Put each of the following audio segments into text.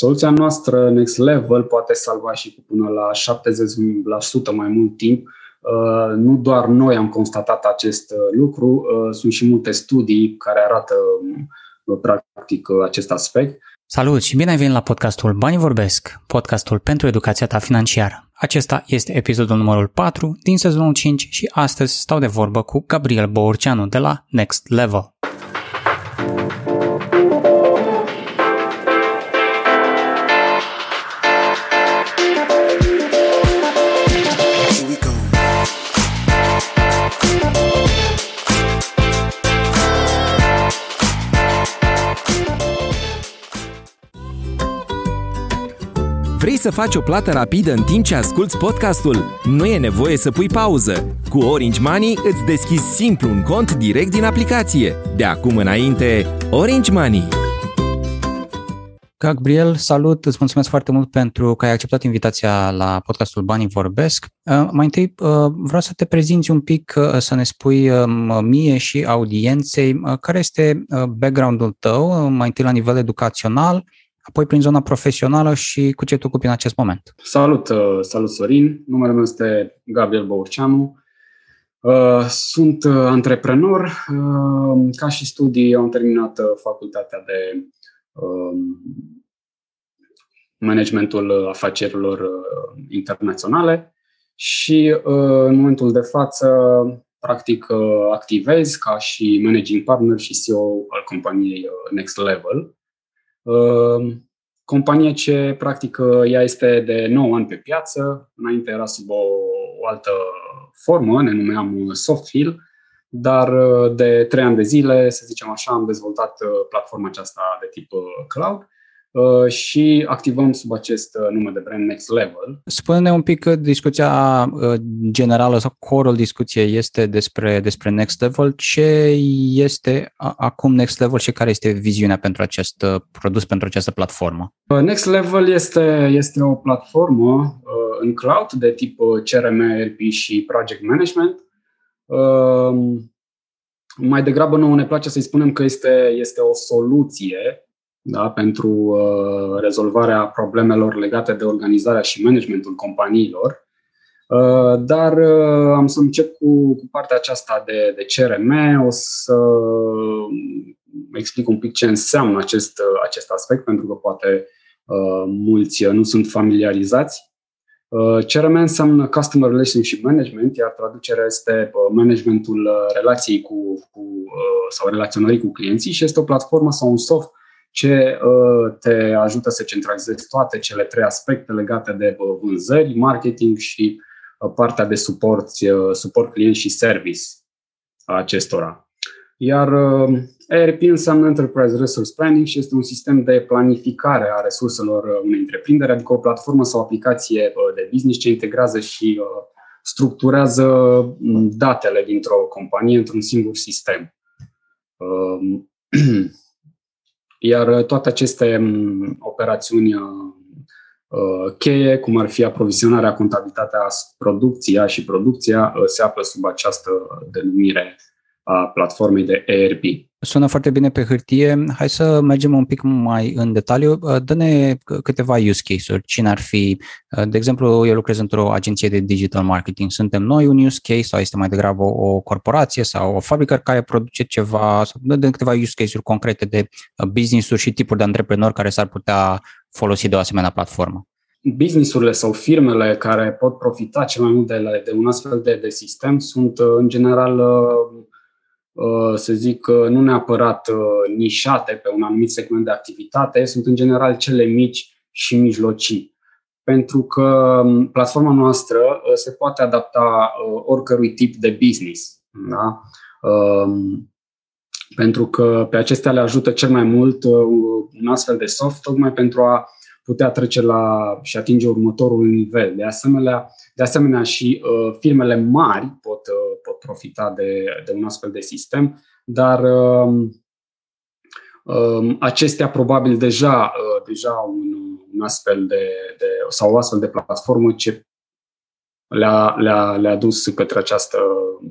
Soluția noastră Next Level poate salva și cu până la 70% mai mult timp. Uh, nu doar noi am constatat acest uh, lucru, uh, sunt și multe studii care arată practic acest aspect. Salut și bine ai venit la podcastul Banii Vorbesc, podcastul pentru educația ta financiară. Acesta este episodul numărul 4 din sezonul 5 și astăzi stau de vorbă cu Gabriel Bourceanu de la Next Level. Să faci o plată rapidă în timp ce asculti podcastul? Nu e nevoie să pui pauză. Cu Orange Money îți deschizi simplu un cont direct din aplicație. De acum înainte, Orange Money. Gabriel, salut, îți mulțumesc foarte mult pentru că ai acceptat invitația la podcastul Banii Vorbesc. Uh, mai întâi uh, vreau să te prezinți un pic, uh, să ne spui um, mie și audienței care este background-ul tău, mai întâi la nivel educațional, apoi prin zona profesională și cu ce te ocupi în acest moment. Salut, uh, salut Sorin, numele meu este Gabriel Băurceanu, uh, sunt uh, antreprenor, ca și studii am terminat facultatea de um, managementul afacerilor internaționale și în momentul de față practic activez ca și managing partner și CEO al companiei Next Level, Ehm, companie ce, practic, ea este de 9 ani pe piață. Înainte era sub o, o altă formă, ne numeam Softfill, dar de 3 ani de zile, să zicem așa, am dezvoltat platforma aceasta de tip cloud Uh, și activăm sub acest uh, nume de brand Next Level. Spune-ne un pic că discuția uh, generală sau corul discuției este despre, despre Next Level. Ce este acum Next Level și care este viziunea pentru acest produs, pentru această platformă? Next Level este, este o platformă în cloud de tip CRM, RP și Project Management. Mai degrabă nouă ne place să-i spunem că este, este o soluție da, pentru uh, rezolvarea problemelor legate de organizarea și managementul companiilor. Uh, dar uh, am să încep cu, cu partea aceasta de, de CRM, o să explic un pic ce înseamnă acest, uh, acest aspect, pentru că poate uh, mulți nu sunt familiarizați. Uh, CRM înseamnă Customer Relationship Management, iar traducerea este managementul relației cu, cu sau relaționării cu clienții și este o platformă sau un soft ce uh, te ajută să centralizezi toate cele trei aspecte legate de uh, vânzări, marketing și uh, partea de suport, suport client și service a acestora. Iar ERP înseamnă Enterprise Resource Planning și este un sistem de planificare a resurselor unei întreprinderi, adică o platformă sau o aplicație de business ce integrează și structurează mm, datele dintr-o companie într-un singur sistem. Um, Iar uh, toate aceste um, operațiuni uh, uh, cheie, cum ar fi aprovizionarea, contabilitatea, producția și producția, se află sub această denumire a platformei de ERP. Sună foarte bine pe hârtie. Hai să mergem un pic mai în detaliu. Dă-ne câteva use case-uri. Cine ar fi? De exemplu, eu lucrez într-o agenție de digital marketing. Suntem noi un use case sau este mai degrabă o corporație sau o fabrică care produce ceva? Dă câteva use case-uri concrete de business-uri și tipuri de antreprenori care s-ar putea folosi de o asemenea platformă businessurile sau firmele care pot profita cel mai mult de, de un astfel de, de sistem sunt în general Uh, să zic, nu neapărat uh, nișate pe un anumit segment de activitate, sunt în general cele mici și mijlocii. Pentru că um, platforma noastră uh, se poate adapta oricărui tip de business. Da? Um, pentru că pe acestea le ajută cel mai mult un astfel de soft, tocmai pentru a putea trece la și atinge următorul nivel. De asemenea, de asemenea și uh, firmele mari pot, uh, pot profita de, de un astfel de sistem, dar uh, uh, acestea probabil deja, uh, deja un, un astfel de, de, sau o astfel de platformă ce le-a, le-a, le-a dus către această,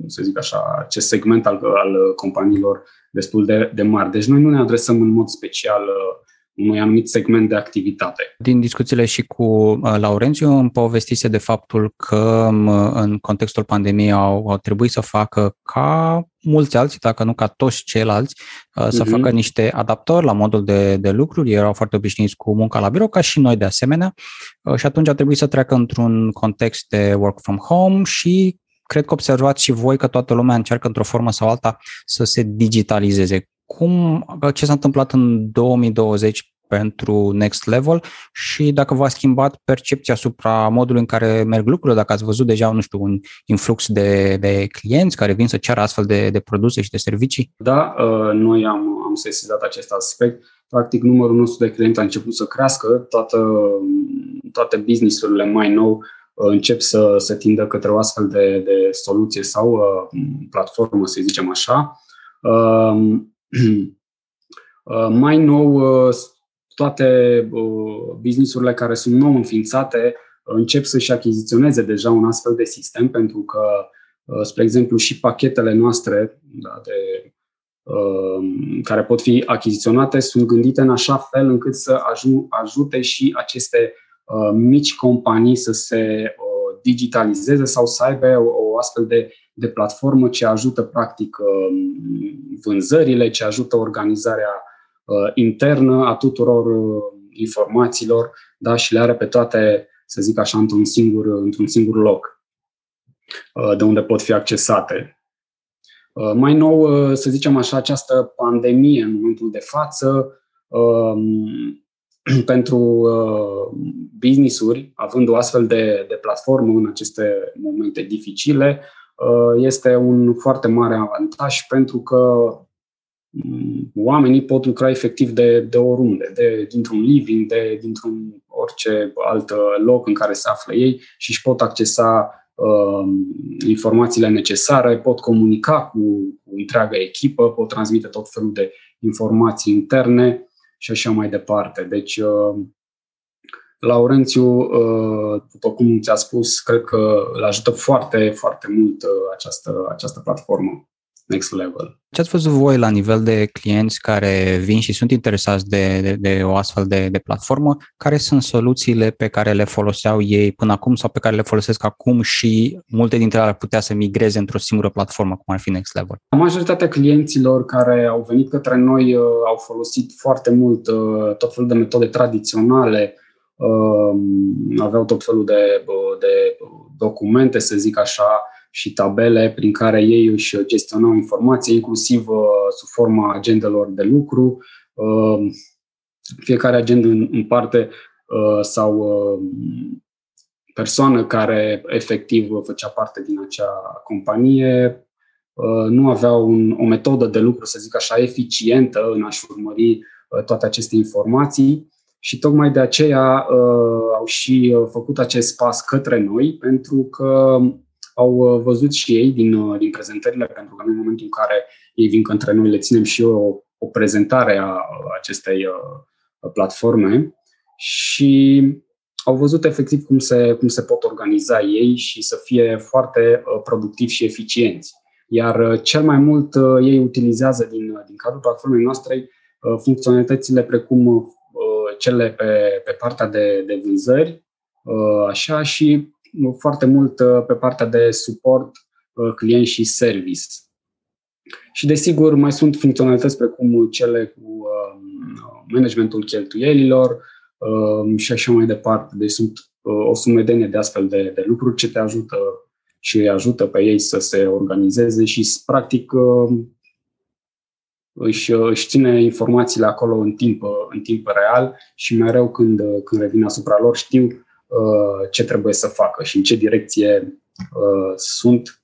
să zic așa, acest segment al, al companiilor destul de, de mari. Deci noi nu ne adresăm în mod special uh, unui anumit segment de activitate. Din discuțiile și cu uh, Laurențiu îmi povestise de faptul că în contextul pandemiei au, au trebuit să facă ca mulți alții, dacă nu ca toți ceilalți, uh, să uh-huh. facă niște adaptări la modul de, de lucruri. Ei erau foarte obișnuiți cu munca la birou, ca și noi de asemenea. Uh, și atunci a trebuit să treacă într-un context de work from home și cred că observați și voi că toată lumea încearcă într-o formă sau alta să se digitalizeze cum, ce s-a întâmplat în 2020 pentru Next Level și dacă v-a schimbat percepția asupra modului în care merg lucrurile, dacă ați văzut deja, nu știu, un influx de, de clienți care vin să ceară astfel de, de produse și de servicii? Da, uh, noi am, am sesizat acest aspect. Practic, numărul nostru de clienți a început să crească, toată, toate businessurile mai nou uh, încep să, să tindă către o astfel de, de soluție sau uh, platformă, să zicem așa. Uh, mai nou, uh, toate uh, businessurile care sunt nou înființate încep să-și achiziționeze deja un astfel de sistem, pentru că, spre exemplu, și pachetele noastre da, de, care pot fi achiziționate sunt gândite în așa fel încât să ajute și aceste mici companii să se digitalizeze sau să aibă o astfel de de platformă ce ajută practic uh, vânzările, ce ajută organizarea uh, internă a tuturor uh, informațiilor da, și le are pe toate, să zic așa, într-un singur, într-un singur loc de unde pot fi accesate. Mai nou, să zicem așa, această pandemie în momentul de față, um, pentru business-uri, având o astfel de, de platformă în aceste momente dificile, Uh, este un foarte mare avantaj pentru că mm, oamenii pot lucra efectiv de, de oriunde, de, dintr-un living, de, dintr-un orice alt loc în care se află ei și își pot accesa uh, informațiile necesare, pot comunica cu, cu întreaga echipă, pot transmite tot felul de informații interne și așa mai departe. Deci, uh, Laurențiu, uh, după cum ți-a spus, cred că îl ajută foarte, foarte mult uh, această, această platformă Next Level. Ce ați văzut voi la nivel de clienți care vin și sunt interesați de, de, de o astfel de, de platformă? Care sunt soluțiile pe care le foloseau ei până acum sau pe care le folosesc acum și multe dintre ele ar putea să migreze într-o singură platformă, cum ar fi Next Level? Majoritatea clienților care au venit către noi uh, au folosit foarte mult tot felul de metode tradiționale, aveau tot felul de, de documente, să zic așa, și tabele prin care ei își gestionau informații, inclusiv uh, sub forma agendelor de lucru. Fiecare agendă în parte uh, sau uh, persoană care efectiv făcea parte din acea companie nu avea un, o metodă de lucru, să zic așa, eficientă în a-și urmări toate aceste informații și tocmai de aceea uh, au și uh, făcut acest pas către noi, pentru că au uh, văzut și ei din, uh, din prezentările, pentru că în momentul în care ei vin către noi, le ținem și o, o prezentare a acestei uh, platforme și au văzut efectiv cum se, cum se pot organiza ei și să fie foarte uh, productivi și eficienți. Iar uh, cel mai mult uh, ei utilizează din, din cadrul platformei noastre funcționalitățile precum cele pe, pe partea de, de vânzări, uh, așa, și foarte mult uh, pe partea de suport uh, client și service. Și desigur mai sunt funcționalități precum cele cu managementul cheltuielilor și așa mai departe. Deci sunt o sumedenie de astfel de, de lucruri ce te ajută și îi ajută pe ei să se organizeze și practic își, își ține informațiile acolo în timp, în timp real și mereu când, când revin asupra lor știu uh, ce trebuie să facă și în ce direcție uh, sunt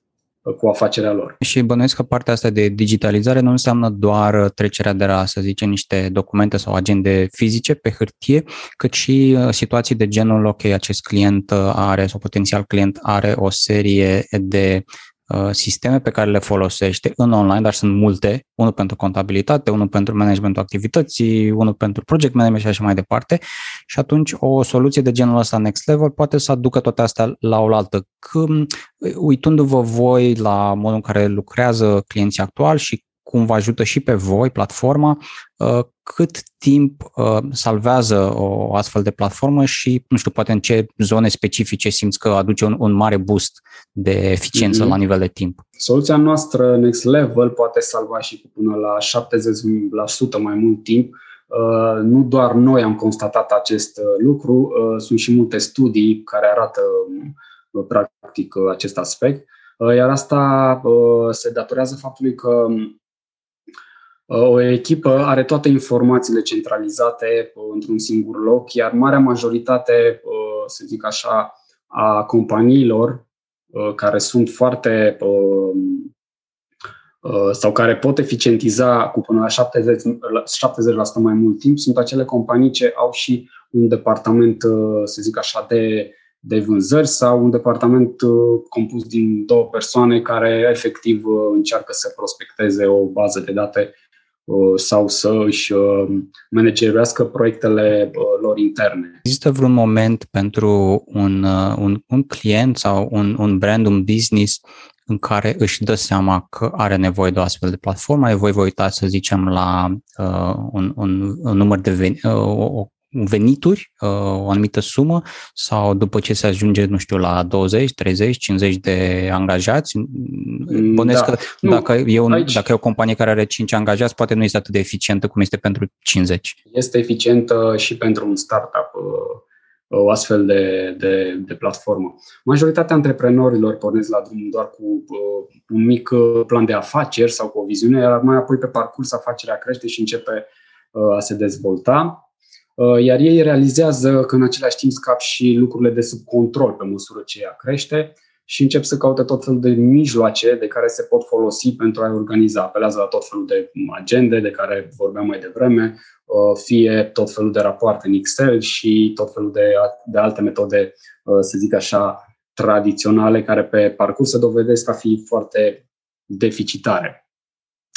cu afacerea lor. Și bănuiesc că partea asta de digitalizare nu înseamnă doar trecerea de la, să zicem, niște documente sau agende fizice pe hârtie, cât și uh, situații de genul, ok, acest client are sau potențial client are o serie de Uh, sisteme pe care le folosește în online, dar sunt multe, unul pentru contabilitate, unul pentru managementul activității, unul pentru project management și așa mai departe. Și atunci o soluție de genul ăsta next level poate să aducă toate astea la oaltă. Când, uitându-vă voi la modul în care lucrează clienții actuali și cum vă ajută și pe voi, platforma, uh, cât timp uh, salvează o astfel de platformă și, nu știu, poate în ce zone specifice simți că aduce un, un mare boost de eficiență mm-hmm. la nivel de timp? Soluția noastră Next Level poate salva și cu până la 70% mai mult timp. Nu doar noi am constatat acest lucru, sunt și multe studii care arată practic acest aspect. Uh, iar asta uh, se datorează faptului că uh, o echipă are toate informațiile centralizate într-un singur loc, iar marea majoritate, să zic așa, a companiilor care sunt foarte sau care pot eficientiza cu până la 70, 70% mai mult timp, sunt acele companii ce au și un departament, să zic așa, de de vânzări sau un departament uh, compus din două persoane care efectiv uh, încearcă să prospecteze o bază de date uh, sau să își managerească proiectele lor interne. Există vreun moment pentru un, un, un client sau un, un brand, un business în care își dă seama că are nevoie de o astfel de platformă, voi vă uitați, să zicem, la uh, un, un, un număr de veni, uh, o, venituri, uh, o anumită sumă sau după ce se ajunge, nu știu, la 20, 30, 50 de angajați? Mm, Bănesc da. că nu, dacă, e un, aici... dacă e o companie care are 5 angajați, poate nu este atât de eficientă cum este pentru 50. Este eficientă și pentru un startup uh, o astfel de, de, de platformă. Majoritatea antreprenorilor pornesc la drum doar cu uh, un mic plan de afaceri sau cu o viziune, iar mai apoi pe parcurs afacerea crește și începe uh, a se dezvolta. Uh, iar ei realizează că în același timp scap și lucrurile de sub control pe măsură ce ea crește și încep să caute tot felul de mijloace de care se pot folosi pentru a organiza. Apelează la tot felul de agende de care vorbeam mai devreme, uh, fie tot felul de rapoarte în Excel și tot felul de, de alte metode, uh, să zic așa, tradiționale, care pe parcurs se dovedesc a fi foarte deficitare.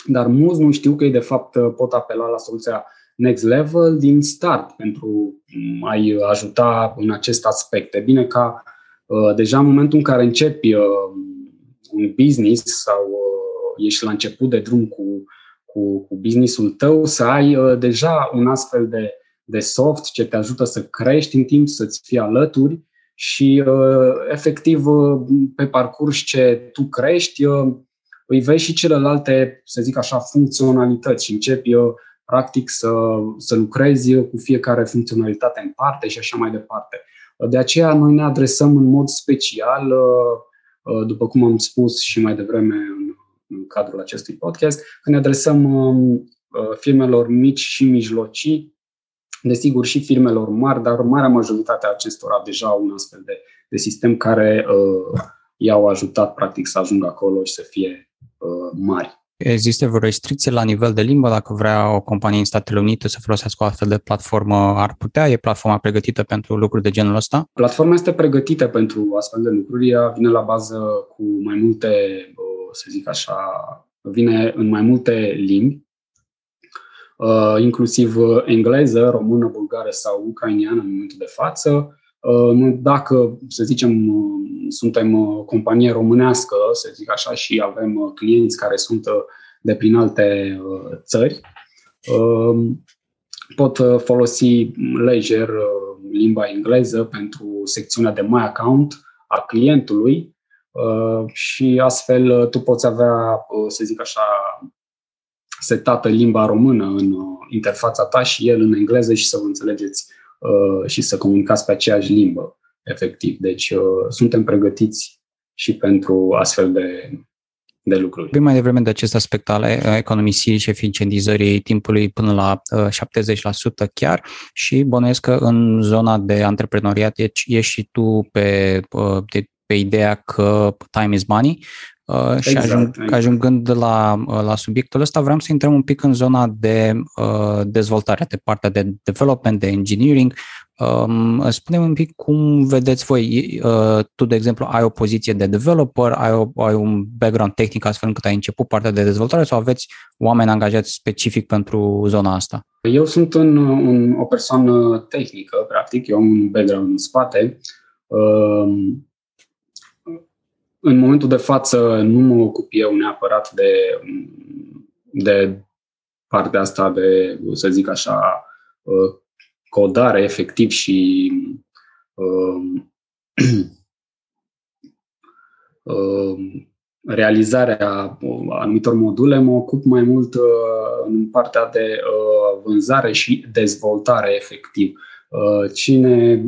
Dar mulți nu știu că ei de fapt pot apela la soluția next level din start pentru a-i ajuta în acest aspect. E bine ca uh, deja în momentul în care începi uh, un business sau uh, ești la început de drum cu, cu, cu businessul tău, să ai deja un astfel de, de soft ce te ajută să crești în timp, să-ți fie alături și efectiv pe parcurs ce tu crești, îi vezi și celelalte, să zic așa, funcționalități și începi practic să, să lucrezi cu fiecare funcționalitate în parte și așa mai departe. De aceea noi ne adresăm în mod special, uh, uh, după cum am spus și mai devreme în, în cadrul acestui podcast, că ne adresăm um, uh, firmelor mici și mijlocii, desigur și firmelor mari, dar marea majoritate a acestora deja au un astfel de, de sistem care uh, i-au ajutat practic să ajungă acolo și să fie uh, mari. Există vreo restricție la nivel de limbă? Dacă vrea o companie în Statele Unite să folosească o astfel de platformă, ar putea? E platforma pregătită pentru lucruri de genul ăsta? Platforma este pregătită pentru astfel de lucruri. Ea vine la bază cu mai multe, să zic așa, vine în mai multe limbi, uh, inclusiv engleză, română, bulgară sau ucrainiană în momentul de față. Uh, dacă, să zicem, uh, suntem o companie românească, să zic așa, și avem uh, clienți care sunt de prin alte țări, pot folosi lejer limba engleză pentru secțiunea de My Account a clientului și astfel tu poți avea, să zic așa, setată limba română în interfața ta și el în engleză și să vă înțelegeți Uh, și să comunicați pe aceeași limbă, efectiv. Deci uh, suntem pregătiți și pentru astfel de, de lucruri. Vorbim mai devreme de acest aspect al uh, economisirii și eficientizării timpului până la 70% chiar și bănuiesc că în zona de antreprenoriat ești și tu pe, de, pe ideea că time is money Uh, și exact, ajung, exact. ajungând la, uh, la subiectul ăsta, vreau să intrăm un pic în zona de uh, dezvoltare, de partea de development, de engineering. Um, spune un pic cum vedeți voi, uh, tu, de exemplu, ai o poziție de developer, ai, o, ai un background tehnic astfel încât ai început partea de dezvoltare sau aveți oameni angajați specific pentru zona asta? Eu sunt un, un, o persoană tehnică, practic, eu am un background în spate. Uh, în momentul de față nu mă ocup eu neapărat de de partea asta de, să zic așa, codare efectiv și realizarea anumitor module, mă ocup mai mult în partea de vânzare și dezvoltare efectiv. Cine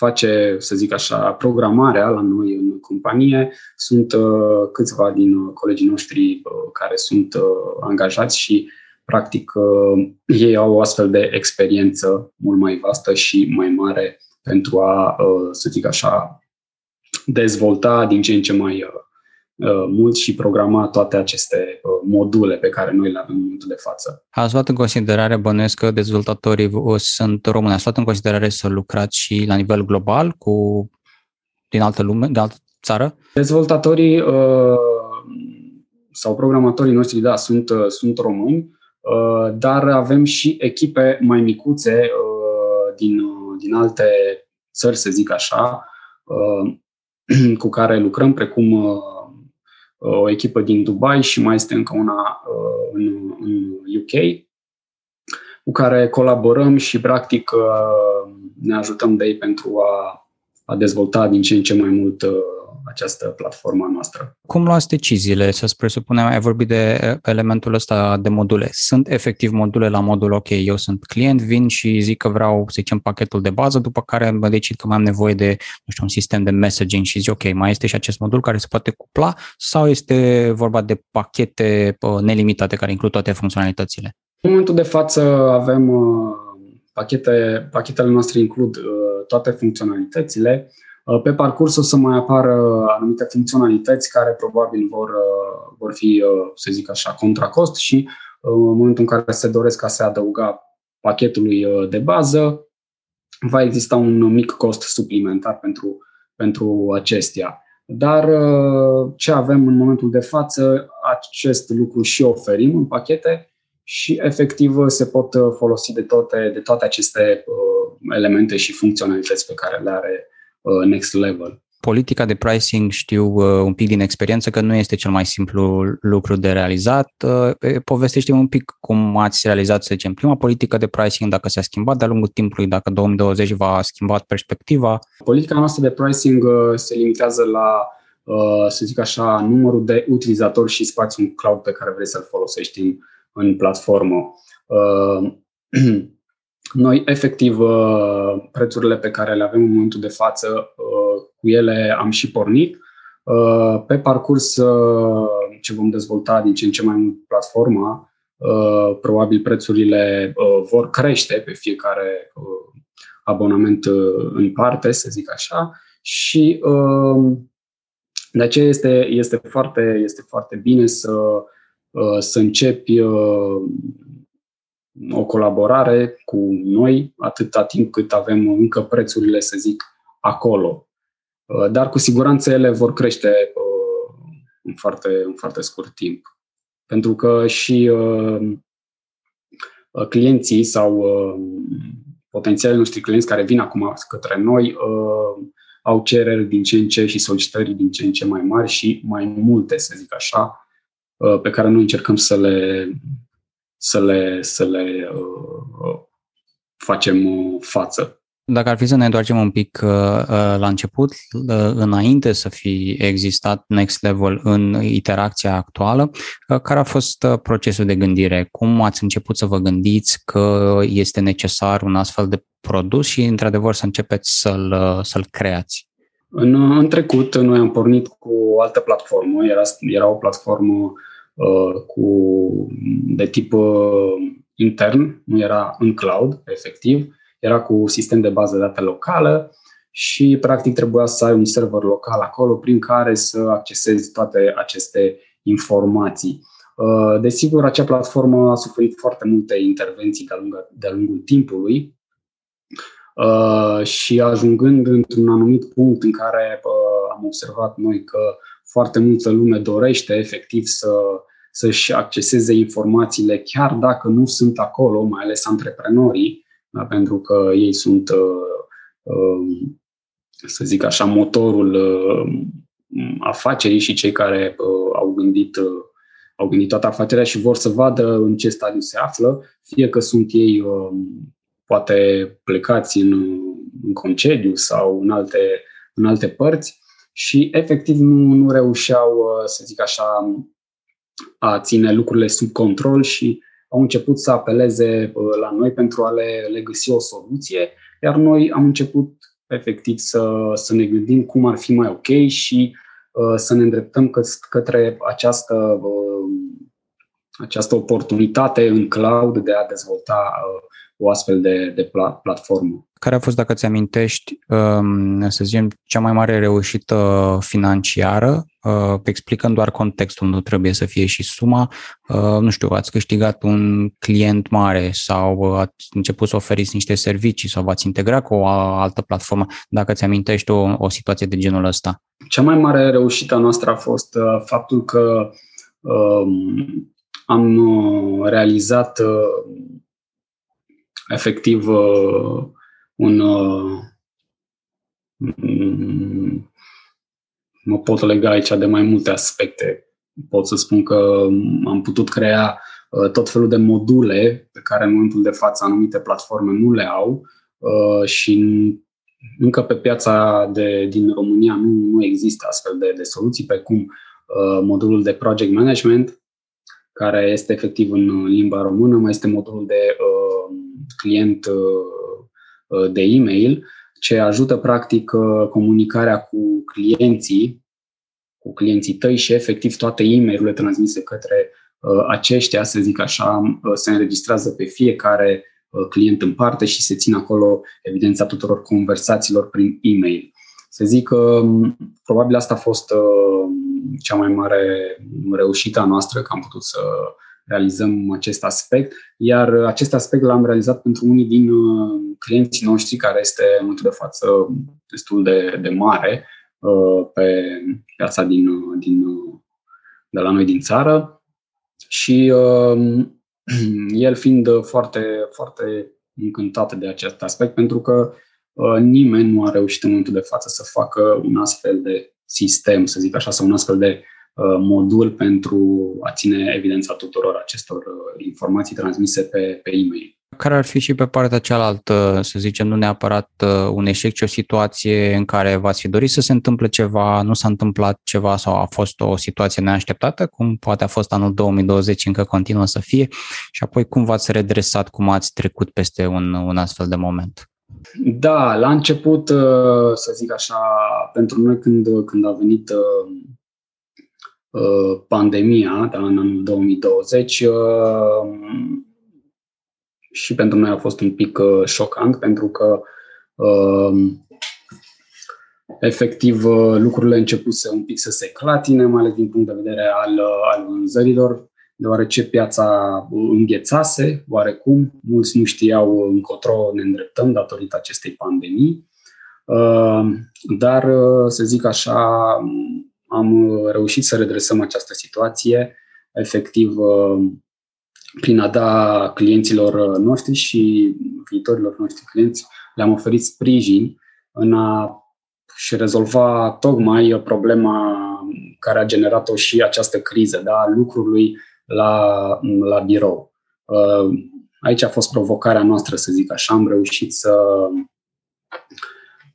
face, să zic așa, programarea la noi în companie. Sunt uh, câțiva din uh, colegii noștri uh, care sunt uh, angajați și, practic, uh, ei au o astfel de experiență mult mai vastă și mai mare pentru a, uh, să zic așa, dezvolta din ce în ce mai uh, Uh, mult și programa toate aceste uh, module pe care noi le avem în momentul de față. Ați luat în considerare, bănuiesc că dezvoltatorii sunt români, ați luat în considerare să lucrați și la nivel global cu din altă lume, de altă țară? Dezvoltatorii uh, sau programatorii noștri, da, sunt, sunt români, dar avem și echipe mai micuțe din, din alte țări, să zic așa, cu care lucrăm, precum o echipă din Dubai și mai este încă una uh, în, în UK, cu care colaborăm și practic uh, ne ajutăm de ei pentru a, a dezvolta din ce în ce mai mult uh, această platformă noastră. Cum luați deciziile? Să presupunem, ai vorbit de elementul ăsta de module. Sunt efectiv module la modul, ok, eu sunt client, vin și zic că vreau să zicem pachetul de bază, după care mă decid că mai am nevoie de, nu știu, un sistem de messaging și zic, ok, mai este și acest modul care se poate cupla sau este vorba de pachete nelimitate care includ toate funcționalitățile? În momentul de față avem uh, pachete, pachetele noastre includ uh, toate funcționalitățile, Uh, pe parcurs o să mai apară anumite funcționalități care probabil vor, uh, vor fi, uh, să zic așa, contra cost și în momentul în care se doresc ca să adăuga pachetului de bază, va exista un mic cost suplimentar pentru, pentru acestea. Dar ce avem în momentul de față, acest lucru și oferim în pachete și efectiv se pot folosi de toate, de toate aceste elemente și funcționalități pe care le are Uh, next level. Politica de pricing știu uh, un pic din experiență că nu este cel mai simplu lucru de realizat. Uh, povestește un pic cum ați realizat, să zicem, prima politică de pricing, dacă s-a schimbat de-a lungul timpului, dacă 2020 va schimba perspectiva. Politica noastră de pricing se limitează la, să zic așa, numărul de utilizatori și spațiul cloud pe care vrei să-l folosești în, în platformă. Noi, efectiv, uh, prețurile pe care le avem în momentul de față, uh, cu ele am și pornit. Uh, pe parcurs ce vom dezvolta din ce în ce mai mult platforma, probabil prețurile vor crește pe fiecare abonament în parte, să zic așa, și de aceea este, este, foarte, este foarte bine să, să începi o colaborare cu noi atâta timp cât avem încă prețurile, să zic, acolo. Uh, dar cu siguranță ele vor crește uh, în foarte, în foarte scurt timp. Pentru că și uh, clienții sau potențialii noștri clienți care vin acum către noi au cereri din ce în ce și solicitări din ce în ce mai mari și mai multe, să zic așa, pe care noi încercăm să le, să le, să le uh, facem uh, față. Dacă ar fi să ne întoarcem un pic uh, uh la început, uh, înainte să fi existat Next Level în interacția actuală, uh, care a fost uh, procesul de gândire? Cum ați început să vă gândiți că este necesar un astfel de produs și, într-adevăr, să începeți să-l, uh, să-l creați? În, în trecut, noi am pornit cu o altă platformă, era, era o platformă Uh, cu, de tip uh, intern, nu era în cloud, efectiv, era cu sistem de bază de date locală și practic trebuia să ai un server local acolo prin care să accesezi toate aceste informații. Uh, desigur, acea platformă a suferit foarte multe intervenții de-a, lungul, de-a lungul timpului și ajungând într-un anumit punct în care am observat noi că foarte multă lume dorește efectiv să să-și acceseze informațiile chiar dacă nu sunt acolo, mai ales antreprenorii, da, pentru că ei sunt, uh, uh, să zic așa, motorul uh, afacerii și cei care au gândit au gândit toată afacerea și vor să vadă în ce stadiu se află, fie că sunt ei poate plecați în, în concediu sau în alte, în alte părți și efectiv nu, nu reușeau, să zic așa, a ține lucrurile sub control și au început să apeleze la noi pentru a le, le găsi o soluție, iar noi am început efectiv să, să ne gândim cum ar fi mai ok și uh, să ne îndreptăm că, către această, uh, această oportunitate în cloud de a dezvolta uh, o astfel de, de platformă. Care a fost, dacă ți amintești, um, să zicem, cea mai mare reușită financiară, uh, explicând doar contextul, nu trebuie să fie și suma, uh, nu știu, ați câștigat un client mare sau ați început să oferiți niște servicii sau v-ați integrat cu o altă platformă, dacă ți amintești o, o situație de genul ăsta? Cea mai mare reușită a noastră a fost uh, faptul că um, am realizat efectiv uh, un uh, mă pot lega aici de mai multe aspecte. Pot să spun că am putut crea uh, tot felul de module pe care în momentul de față anumite platforme nu le au și încă pe piața de, din România nu, nu există astfel de, de soluții, pe cum modulul de project management, care este efectiv în limba română, mai este modulul de uh, client uh, uh, de e-mail, ce ajută practic uh, comunicarea cu clienții, cu clienții tăi și efectiv toate e mail transmise către aceștia, să zic așa, se înregistrează pe fiecare client în parte și se țin acolo evidența tuturor conversațiilor prin e-mail. Să zic că um, probabil asta a fost cea mai mare reușită a noastră, că am putut să realizăm acest aspect, iar acest aspect l-am realizat pentru unii din uh, clienții noștri, care este în momentul de față destul de, de mare uh, pe piața din, uh, din, de la noi din țară. Și el fiind foarte, foarte încântat de acest aspect, pentru că nimeni nu a reușit în momentul de față să facă un astfel de sistem, să zic așa, sau un astfel de Uh, modul pentru a ține evidența tuturor acestor uh, informații transmise pe, pe e-mail. Care ar fi și pe partea cealaltă, să zicem, nu neapărat uh, un eșec, ci o situație în care v-ați fi dorit să se întâmple ceva, nu s-a întâmplat ceva sau a fost o situație neașteptată, cum poate a fost anul 2020, încă continuă să fie, și apoi cum v-ați redresat, cum ați trecut peste un, un astfel de moment? Da, la început, să zic așa, pentru noi când, când a venit Uh, pandemia da, în anul 2020 uh, și pentru noi a fost un pic uh, șocant pentru că efectiv lucrurile începuse un pic să se clatine, mai ales din punct de vedere al, al vânzărilor, deoarece piața înghețase oarecum, mulți nu știau încotro ne îndreptăm datorită acestei pandemii, dar să zic așa, am uh, reușit să redresăm această situație, efectiv uh, prin a da clienților uh, noștri și viitorilor noștri clienți, le-am oferit sprijin în a și rezolva tocmai problema care a generat-o și această criză, da, lucrului la, la birou. Aici a fost provocarea noastră, să zic așa. Am reușit să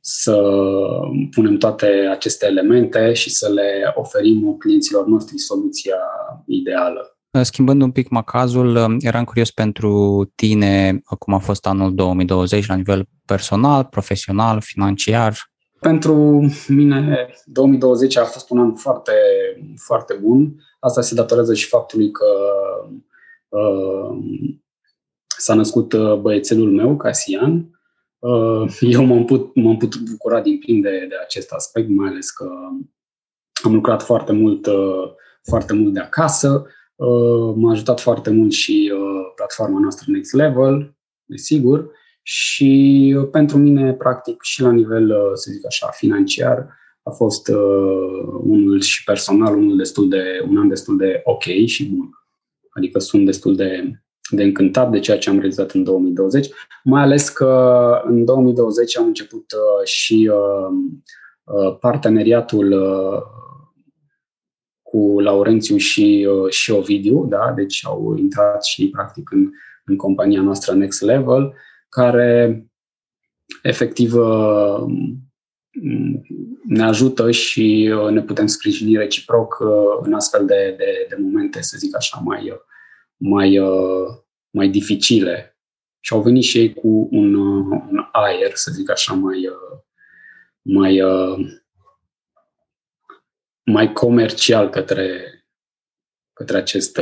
să punem toate aceste elemente și să le oferim clienților noștri soluția ideală. Schimbând un pic macazul, eram curios pentru tine cum a fost anul 2020 la nivel personal, profesional, financiar. Pentru mine 2020 a fost un an foarte, foarte bun. Asta se datorează și faptului că uh, s-a născut uh, băiețelul meu, Casian, Uh, eu m-am, put, m-am putut bucura din plin de, de acest aspect, mai ales că am lucrat foarte mult, uh, foarte mult de acasă. Uh, m-a ajutat foarte mult și platforma noastră Next Level, desigur, și pentru mine, practic, și la nivel, să zic așa, financiar, a fost unul și personal, unul destul de, un an destul de ok și bun. Adică sunt destul de de încântat de ceea ce am realizat în 2020, mai ales că în 2020 am început uh, și uh, uh, parteneriatul cu Laurențiu și, și Ovidiu, da? deci au intrat și practic în, în compania noastră Next Level, care efectiv ne ajută și ne putem sprijini reciproc în astfel de, de, de momente, să zic așa, mai, mai, mai dificile. Și au venit și ei cu un, un aer, să zic așa, mai, mai, mai comercial către, către acest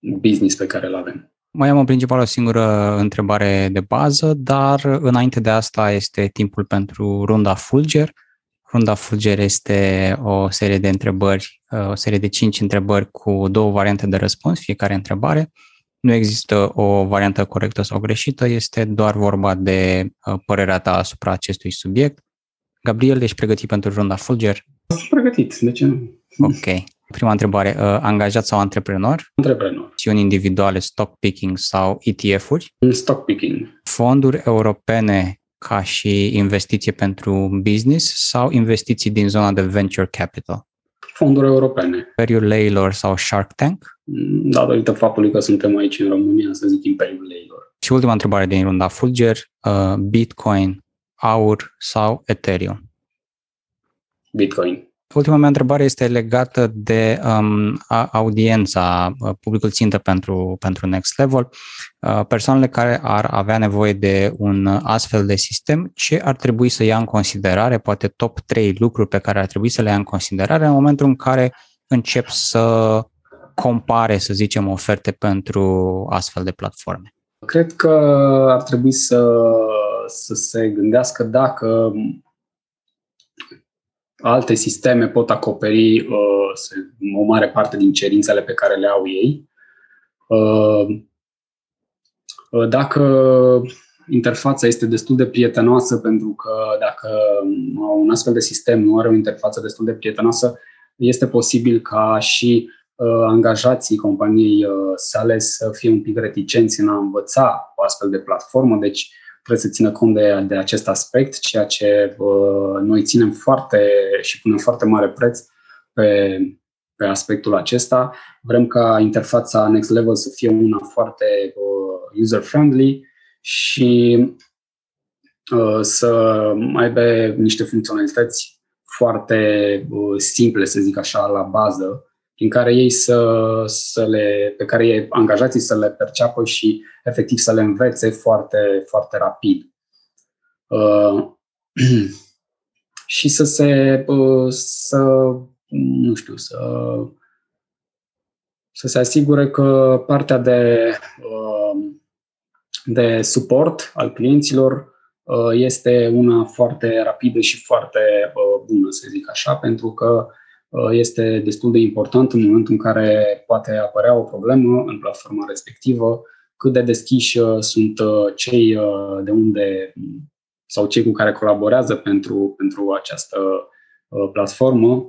business pe care îl avem. Mai am în principal o singură întrebare de bază, dar înainte de asta este timpul pentru runda Fulger. Runda Fulger este o serie de întrebări, o serie de cinci întrebări cu două variante de răspuns, fiecare întrebare. Nu există o variantă corectă sau greșită, este doar vorba de uh, părerea ta asupra acestui subiect. Gabriel, ești pregătit pentru runda Fulger? Sunt pregătit, de ce nu? Ok. Prima întrebare, uh, angajat sau antreprenor? Antreprenor. Acțiuni individuale, stock picking sau ETF-uri? Stock picking. Fonduri europene ca și investiție pentru business sau investiții din zona de venture capital? Fonduri europene. Imperiul Leilor sau Shark Tank? Datorită faptului că suntem aici în România, să zic Imperiul Leilor. Și ultima întrebare din runda Fulger, uh, Bitcoin, aur sau Ethereum? Bitcoin. Ultima mea întrebare este legată de um, audiența, uh, publicul țintă pentru, pentru Next Level. Uh, persoanele care ar avea nevoie de un astfel de sistem, ce ar trebui să ia în considerare, poate top 3 lucruri pe care ar trebui să le ia în considerare în momentul în care încep să compare, să zicem, oferte pentru astfel de platforme? Cred că ar trebui să, să se gândească dacă alte sisteme pot acoperi uh, o mare parte din cerințele pe care le au ei. Uh, uh, dacă interfața este destul de prietenoasă, pentru că dacă un astfel de sistem nu are o interfață destul de prietenoasă, este posibil ca și angajații companiei sale să fie un pic reticenți în a învăța o astfel de platformă. Deci, trebuie să țină cont de, de acest aspect, ceea ce uh, noi ținem foarte și punem foarte mare preț pe, pe aspectul acesta. Vrem ca interfața Next Level să fie una foarte uh, user-friendly și uh, să aibă niște funcționalități foarte uh, simple, să zic așa, la bază, prin care ei să, să le, pe care ei angajații să le perceapă și efectiv să le învețe foarte, foarte rapid. Uh, și să se, uh, să, nu știu, să, să se asigure că partea de, uh, de suport al clienților uh, este una foarte rapidă și foarte uh, bună, să zic așa, pentru că Uh, este destul de important în momentul în care poate apărea o problemă în platforma respectivă, cât de deschiși uh, sunt uh, cei de unde sau cei cu care colaborează pentru, pentru această platformă,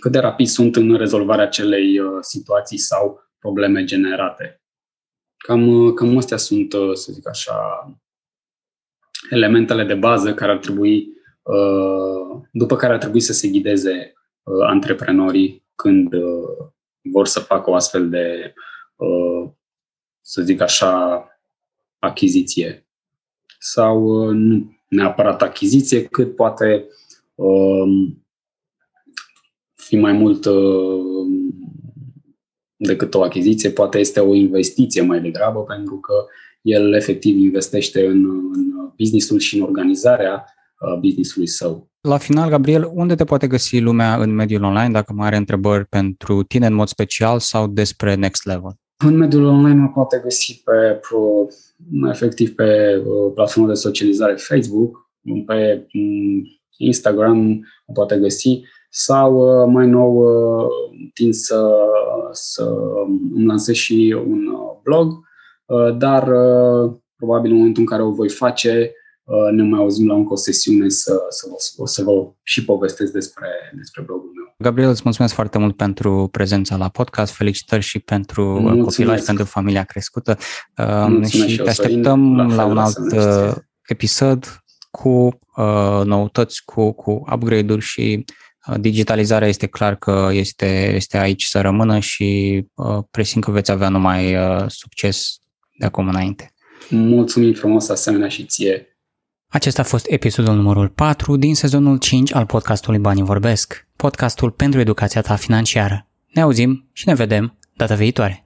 cât de rapid sunt în rezolvarea acelei situații sau probleme generate. Cam, cam astea sunt, să zic așa, elementele de bază care ar trebui, după care ar trebui să se ghideze Uh, antreprenorii când uh, vor să facă o astfel de, uh, să zic așa, achiziție. Sau nu neapărat achiziție, cât poate um, fi mai mult decât o achiziție, poate este o investiție mai degrabă, pentru că el efectiv investește în, în businessul și în organizarea businessului său. La final, Gabriel, unde te poate găsi lumea în mediul online dacă mai are întrebări pentru tine în mod special sau despre Next Level? În mediul online mă poate găsi pe, pe efectiv pe uh, platforma de socializare Facebook, pe mm, Instagram mă poate găsi sau uh, mai nou uh, tind să, să îmi lansez și un blog, dar probabil în momentul în care o voi face Uh, ne mai auzim la încă o sesiune să, să, vă, să vă și povestesc despre, despre blogul meu. Gabriel, îți mulțumesc foarte mult pentru prezența la podcast, felicitări și pentru uh, copilaj, pentru familia crescută uh, mulțumesc și te așteptăm la, la un alt episod cu uh, noutăți, cu, cu upgrade-uri și digitalizarea este clar că este, este aici să rămână și presimt că veți avea numai succes de acum înainte. Mulțumim frumos asemenea și ție. Acesta a fost episodul numărul 4 din sezonul 5 al podcastului Banii Vorbesc, podcastul pentru educația ta financiară. Ne auzim și ne vedem data viitoare.